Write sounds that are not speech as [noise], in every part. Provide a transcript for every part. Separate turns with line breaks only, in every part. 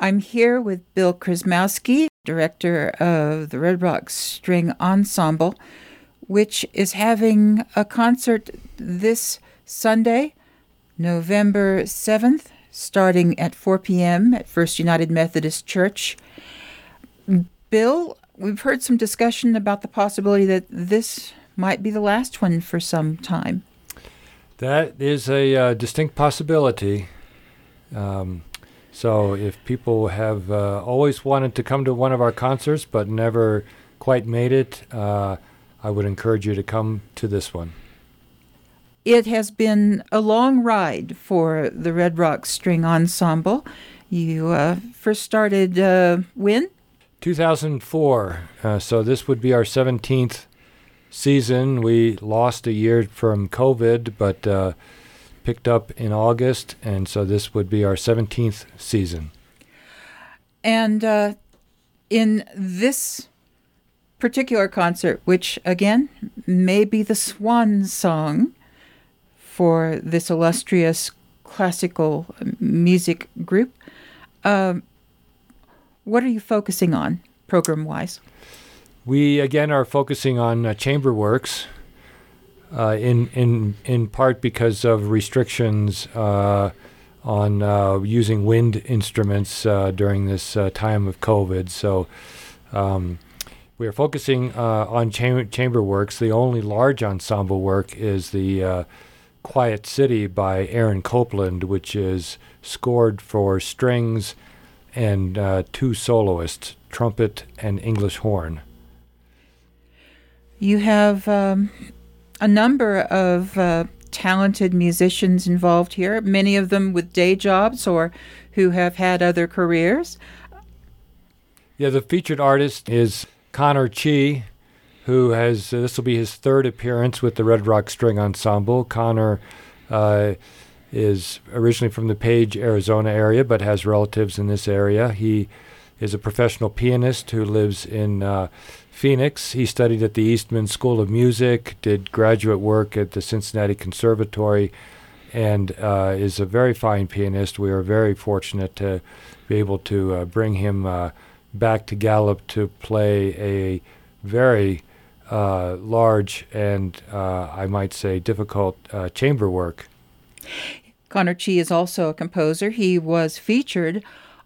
I'm here with Bill Krzymowski, director of the Red Rock String Ensemble, which is having a concert this Sunday, November 7th, starting at 4 p.m. at First United Methodist Church. Bill, we've heard some discussion about the possibility that this might be the last one for some time.
That is a uh, distinct possibility. Um, so if people have uh, always wanted to come to one of our concerts but never quite made it, uh, I would encourage you to come to this one.
It has been a long ride for the Red Rock String Ensemble. You uh, first started uh, when?
2004. Uh, so this would be our 17th season. We lost a year from COVID, but uh, picked up in August, and so this would be our 17th season.
And uh, in this particular concert, which again may be the swan song for this illustrious classical music group, uh, what are you focusing on program wise?
We again are focusing on uh, chamber works uh, in in in part because of restrictions uh, on uh, using wind instruments uh, during this uh, time of COVID. So. Um, we are focusing on cham- chamber works. The only large ensemble work is the Quiet City by Aaron Copland, which is scored for strings and two soloists, trumpet and English horn.
You have um, a number of uh, talented musicians involved here, many of them with day jobs or who have had other careers.
Yeah, the featured artist is Connor Chee, who has uh, this will be his third appearance with the Red Rock String Ensemble. Connor uh, is originally from the Page, Arizona area, but has relatives in this area. He is a professional pianist who lives in uh, Phoenix. He studied at the Eastman School of Music, did graduate work at the Cincinnati Conservatory, and uh, is a very fine pianist. We are very fortunate to be able to uh, bring him uh, back to Gallup to play a very uh, large and, uh, I might say, difficult uh, chamber work.
Connor Chee is also a composer. He was featured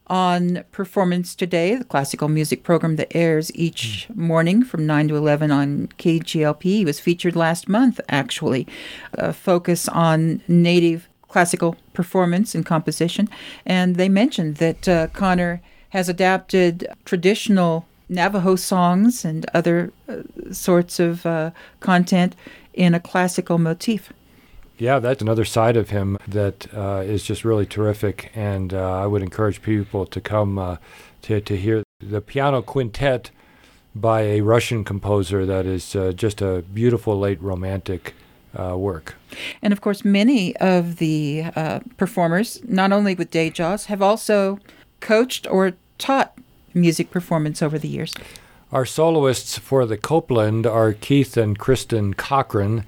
on Performance Today, the classical music program that airs each morning from 9 to 11 on KGLP. Was featured last month, actually. A focus on native classical performance and composition. And they mentioned that uh, Connor has adapted traditional Navajo songs and other uh, sorts of uh, content in a classical motif
yeah, that's another side of him that uh, is just really terrific, and uh, I would encourage people to come uh, to to hear the piano quintet by a Russian composer that is uh, just a beautiful late romantic uh, work.
And of course, many of the uh, performers, not only with day jobs, have also coached or taught music performance over the years.
Our soloists for the Copland are Keith and Kristen Cochran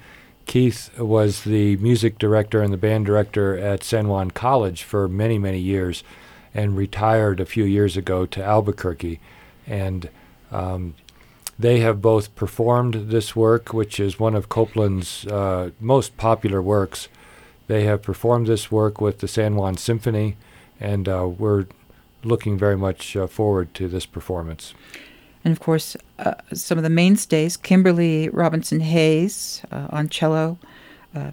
Keith was the music director and the band director at San Juan College for many, many years and retired a few years ago to Albuquerque. And um, they have both performed this work, which is one of Copland's uh, most popular works. They have performed this work with the San Juan Symphony, and uh, we're looking very much uh, forward to this performance
and of course, uh, some of the mainstays Kimberly Robinson Hayes uh, on cello, uh,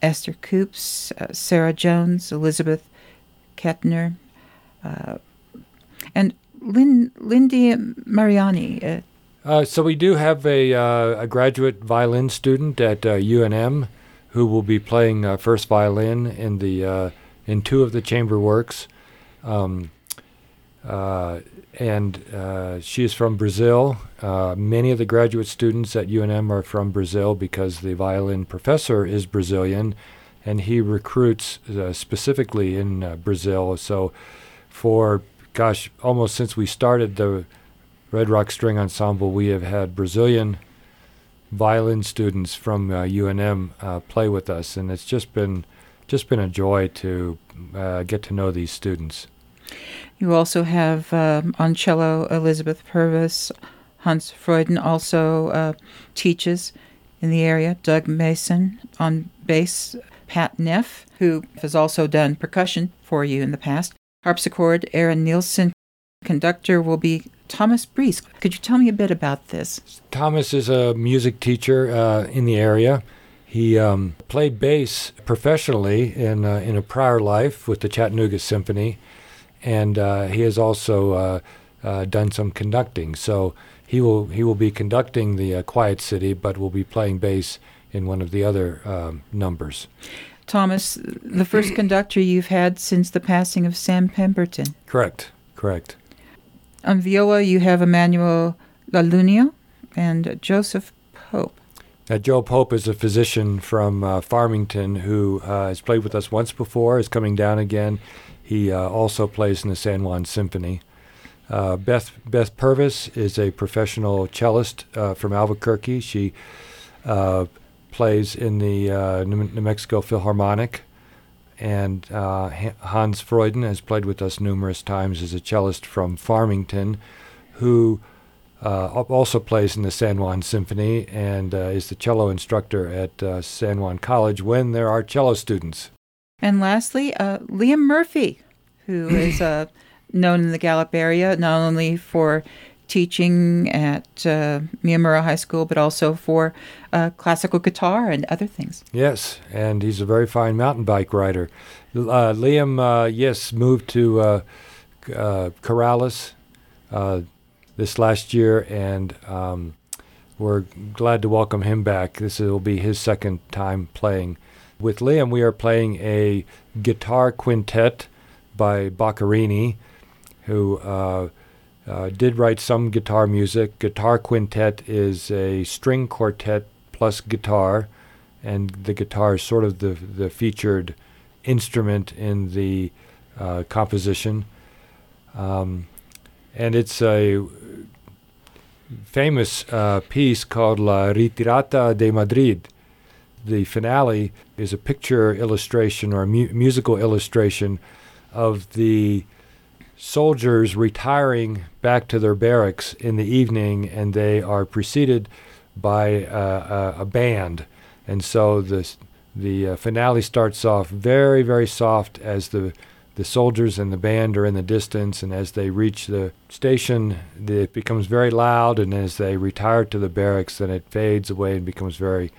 Esther Coops, uh, Sarah Jones, Elizabeth Kettner, uh, and Lin- Lindy Mariani.
Uh. so we do have a, a graduate violin student at UNM who will be playing first violin in the in two of the chamber works. Um, and uh, she is from Brazil. Uh, many of the graduate students at UNM are from Brazil because the violin professor is Brazilian, and he recruits uh, specifically in uh, Brazil. So, for gosh, almost since we started the Red Rock String Ensemble, we have had Brazilian violin students from UNM uh, play with us, and it's just been just been a joy to get to know these students.
You also have um, on cello Elizabeth Purvis. Hans Freuden also uh, teaches in the area. Doug Mason on bass. Pat Neff, who has also done percussion for you in the past. Harpsichord, Aaron Nielsen. Conductor will be Thomas Brees. Could you tell me a bit about this?
Thomas is a music teacher uh, in the area. He um, played bass professionally in uh, in a prior life with the Chattanooga Symphony, and uh, he has also uh, uh, done some conducting. So he will he will be conducting the uh, Quiet City, but will be playing bass in one of the other um, numbers.
Thomas, the first [clears throat] conductor you've had since the passing of Sam Pemberton.
Correct. Correct.
On viola, you have Emmanuel Lalunio and Joseph Pope.
Uh, Joe Pope is a physician from uh, Farmington who uh, has played with us once before, is coming down again. He uh, also plays in the San Juan Symphony. Uh, Beth Beth Purvis is a professional cellist uh, from Albuquerque. She plays in the New Mexico Philharmonic. And Hans Freuden has played with us numerous times as a cellist from Farmington, who uh, also plays in the San Juan Symphony and uh, is the cello instructor at uh, San Juan College when there are cello students.
And lastly, uh, Liam Murphy, who [clears throat] is uh, known in the Gallup area not only for teaching at uh, Miyamura High School, but also for classical guitar and other things.
Yes, and he's a very fine mountain bike rider. Liam, yes, moved to Corrales this last year, and um, we're glad to welcome him back. This will be his second time playing. With Liam, we are playing a guitar quintet by Boccherini, who uh, uh, did write some guitar music. Guitar quintet is a string quartet plus guitar, and the guitar is sort of the, the featured instrument in the uh, composition. Um, and it's a famous uh, piece called La Ritirata de Madrid. The finale is a picture illustration or a mu- musical illustration of the soldiers retiring back to their barracks in the evening, and they are preceded by uh, a, a, band. And so the the uh, finale starts off very, very soft as the the soldiers and the band are in the distance, and as they reach the station, it becomes very loud, and as they retire to the barracks, then it fades away and becomes very,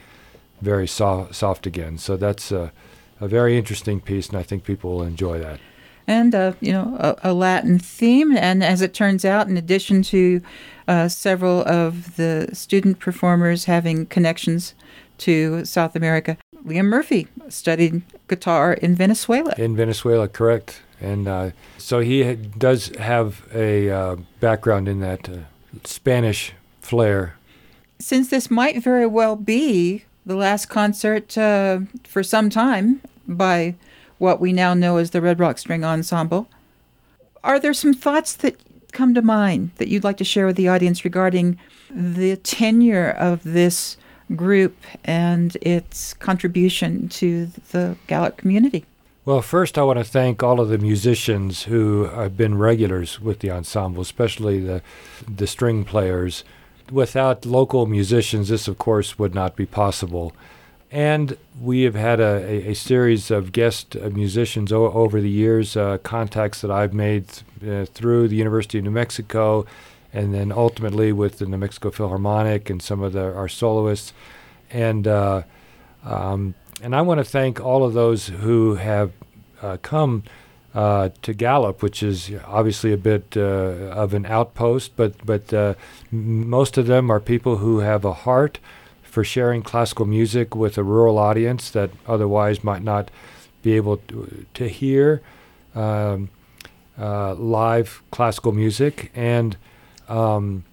very soft, soft again. So that's a, a very interesting piece, and I think people will enjoy that.
And uh, you know, a, a, Latin theme, and as it turns out, in addition to uh, several of the student performers having connections to South America, Liam Murphy studied guitar in Venezuela.
In Venezuela, correct. And uh, so he ha- does have a uh, background in that uh, Spanish flair.
Since this might very well be the last concert uh, for some time by what we now know as the Red Rock String Ensemble, are there some thoughts that come to mind that you'd like to share with the audience regarding the tenure of this group and its contribution to the Gallup community?
Well, first, I want to thank all of the musicians who have been regulars with the ensemble, especially the, the string players. Without local musicians, this, of course, would not be possible. And we have had a, a, a series of guest uh, musicians o- over the years, uh, contacts that I've made uh, through the University of New Mexico and then ultimately with the New Mexico Philharmonic and some of the, our soloists. And uh, um, and I want to thank all of those who have uh, come uh, to Gallup, which is obviously a bit uh, of an outpost, but but uh, most of them are people who have a heart for sharing classical music with a rural audience that otherwise might not be able to, to hear um, uh, live classical music and um,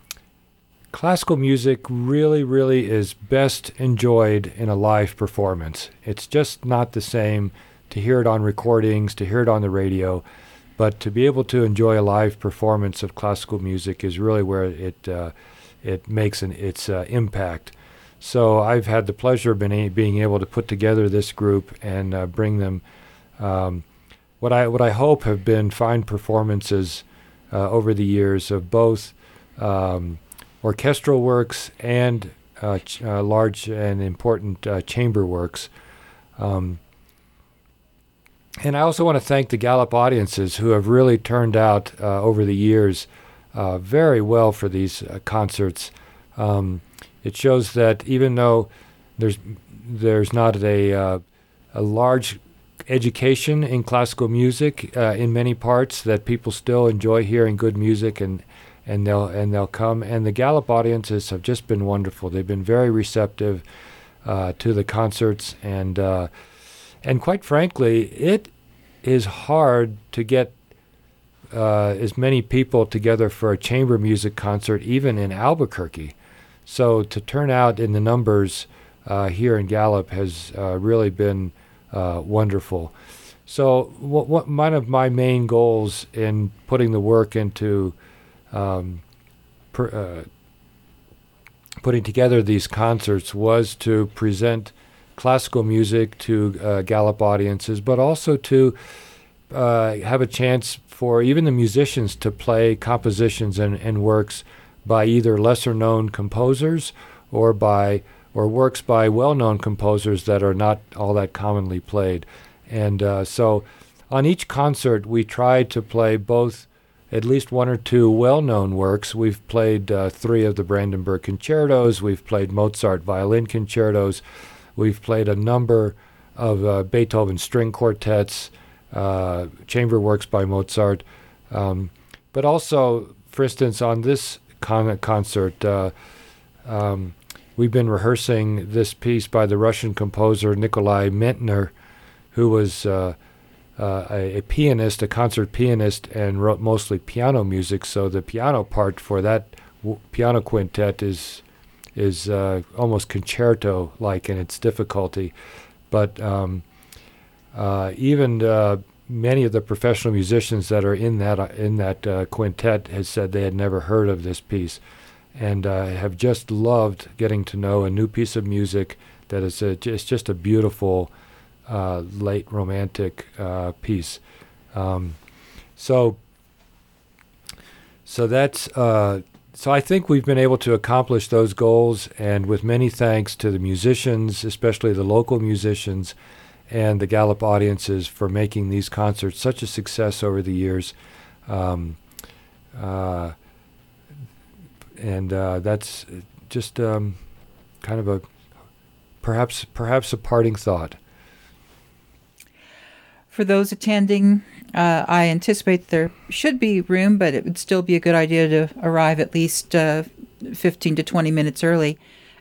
classical music really, really is best enjoyed in a live performance. It's just not the same to hear it on recordings, to hear it on the radio, but to be able to enjoy a live performance of classical music is really where it uh, it makes an, its uh, impact. So I've had the pleasure of being, being able to put together this group and uh, bring them um, what I what I hope have been fine performances uh, over the years of both um, orchestral works and uh, ch- uh, large and important chamber works. Um, and I also want to thank the Gallup audiences who have really turned out uh, over the years uh, very well for these concerts. Um, it shows that even though there's there's not a a large education in classical music uh, in many parts that people still enjoy hearing good music and and they'll and they'll come and the Gallup audiences have just been wonderful. They've been very receptive uh, to the concerts and uh, and quite frankly, it is hard to get uh, as many people together for a chamber music concert, even in Albuquerque. So to turn out in the numbers uh, here in Gallup has uh, really been uh, wonderful. So, what, what, one of my main goals in putting the work into um, per, uh, putting together these concerts was to present classical music to uh, Gallup audiences, but also to uh, have a chance for even the musicians to play compositions and, and works by either lesser known composers or by or works by well-known composers that are not all that commonly played. And uh, so on each concert, we tried to play both at least one or two well-known works. We've played uh, three of the Brandenburg concertos. We've played Mozart violin concertos. We've played a number of uh, Beethoven string quartets, uh, chamber works by Mozart. Um, but also, for instance, on this con- concert, uh, um, we've been rehearsing this piece by the Russian composer Nikolai Medtner, who was uh, uh, a, a, pianist, a concert pianist, and wrote mostly piano music. So the piano part for that w- piano quintet is is uh, almost concerto-like in its difficulty. But um, uh, even uh, many of the professional musicians that are in that uh, in that quintet has said they had never heard of this piece and uh, have just loved getting to know a new piece of music that is a, it's just a beautiful uh, late romantic uh, piece. Um, so so that's uh, so I think we've been able to accomplish those goals, and with many thanks to the musicians, especially the local musicians, and the Gallup audiences for making these concerts such a success over the years. Um, uh, and uh, that's just um, kind of a perhaps perhaps a parting thought.
For those attending, uh, I anticipate there should be room, but it would still be a good idea to arrive at least uh, 15 to 20 minutes early.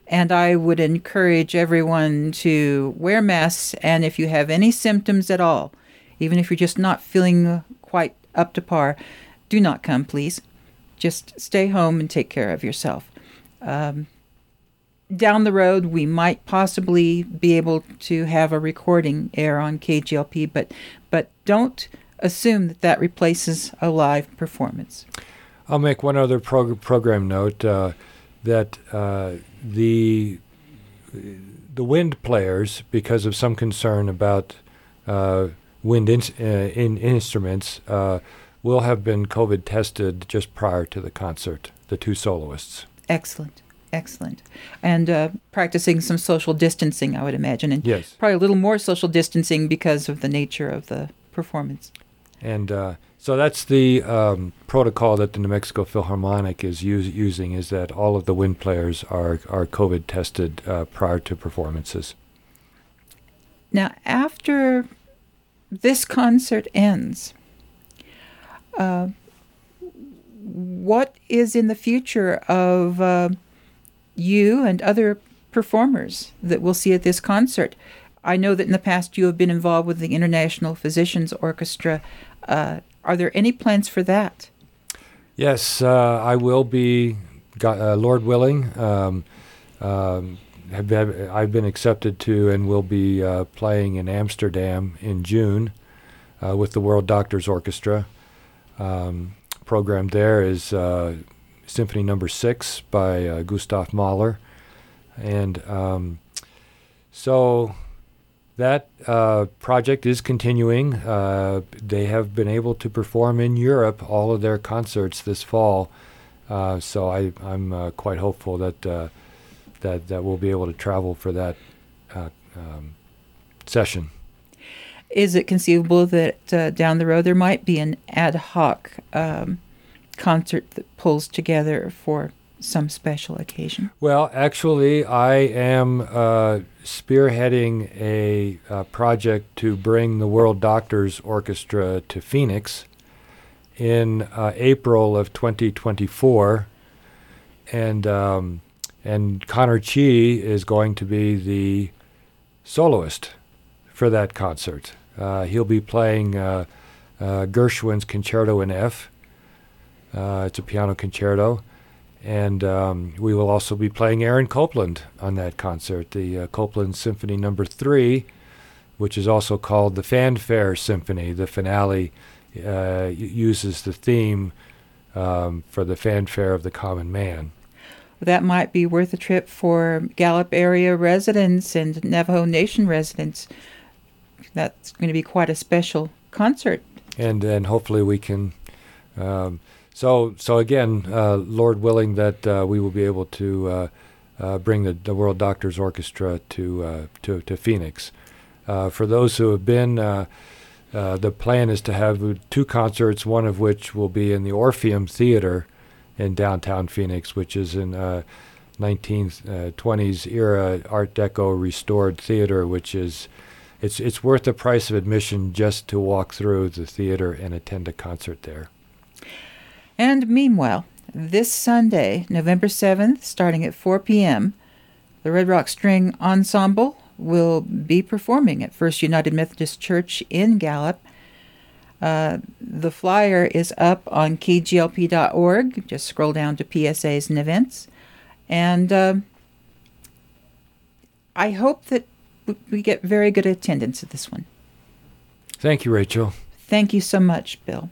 And I would encourage everyone to wear masks, and if you have any symptoms at all, even if you're just not feeling quite up to par, do not come, please. Just stay home and take care of yourself. Um, down the road, we might possibly be able to have a recording air on KGLP, but but don't assume that that replaces a live performance.
I'll make one other prog- program note uh, that uh, the the wind players, because of some concern about uh, wind in, uh, in instruments, uh, will have been COVID tested just prior to the concert, the two soloists.
Excellent. Excellent. And uh, practicing some social distancing, I would imagine. And
yes.
probably a little more social distancing because of the nature of the performance.
And uh, so that's the um, protocol that the New Mexico Philharmonic is use, using is that all of the wind players are, are COVID tested uh, prior to performances.
Now, after this concert ends, uh, what is in the future of uh, you and other performers that we'll see at this concert? I know that in the past you have been involved with the International Physicians Orchestra. Uh, are there any plans for that?
Yes, uh, I will be, uh, Lord willing. Um, um, have, have, I've been accepted to and will be uh, playing in Amsterdam in June uh, with the World Doctors Orchestra. Um, program there is uh, Symphony Number Six by uh, Gustav Mahler, and um, so that uh, project is continuing. Uh, they have been able to perform in Europe all of their concerts this fall, uh, so I, am uh, quite hopeful that uh, that that we'll be able to travel for that uh, um, session.
Is it conceivable that down the road there might be an ad hoc um, concert that pulls together for some special occasion?
Well, actually, I am uh, spearheading a, a, project to bring the World Doctors Orchestra to Phoenix in uh, April of 2024, and um, and Connor Chee is going to be the soloist for that concert. Uh, he'll be playing uh, uh, Gershwin's Concerto in F. Uh, it's a piano concerto and um, we will also be playing Aaron Copland on that concert, the uh, Copland Symphony Number Three, which is also called the Fanfare Symphony. The finale uh, uses the theme um, for the fanfare of the common man.
That might be worth a trip for Gallup area residents and Navajo Nation residents. That's going to be quite a special concert.
And and hopefully we can um, so, so again, uh, Lord willing, that uh, we will be able to uh, uh bring the, the, World Doctors Orchestra to uh, to, to, Phoenix. Uh, for those who have been, the plan is to have two concerts, one of which will be in the Orpheum Theater in downtown Phoenix, which is in 1920s era Art Deco restored theater, which is it's it's worth the price of admission just to walk through the theater and attend a concert there.
And meanwhile, this Sunday, November 7th, starting at 4 p.m., the Red Rock String Ensemble will be performing at First United Methodist Church in Gallup. Uh, the flyer is up on kglp.org. Just scroll down to PSAs and events. And uh, I hope that we get very good attendance at this one.
Thank you, Rachel.
Thank you so much, Bill.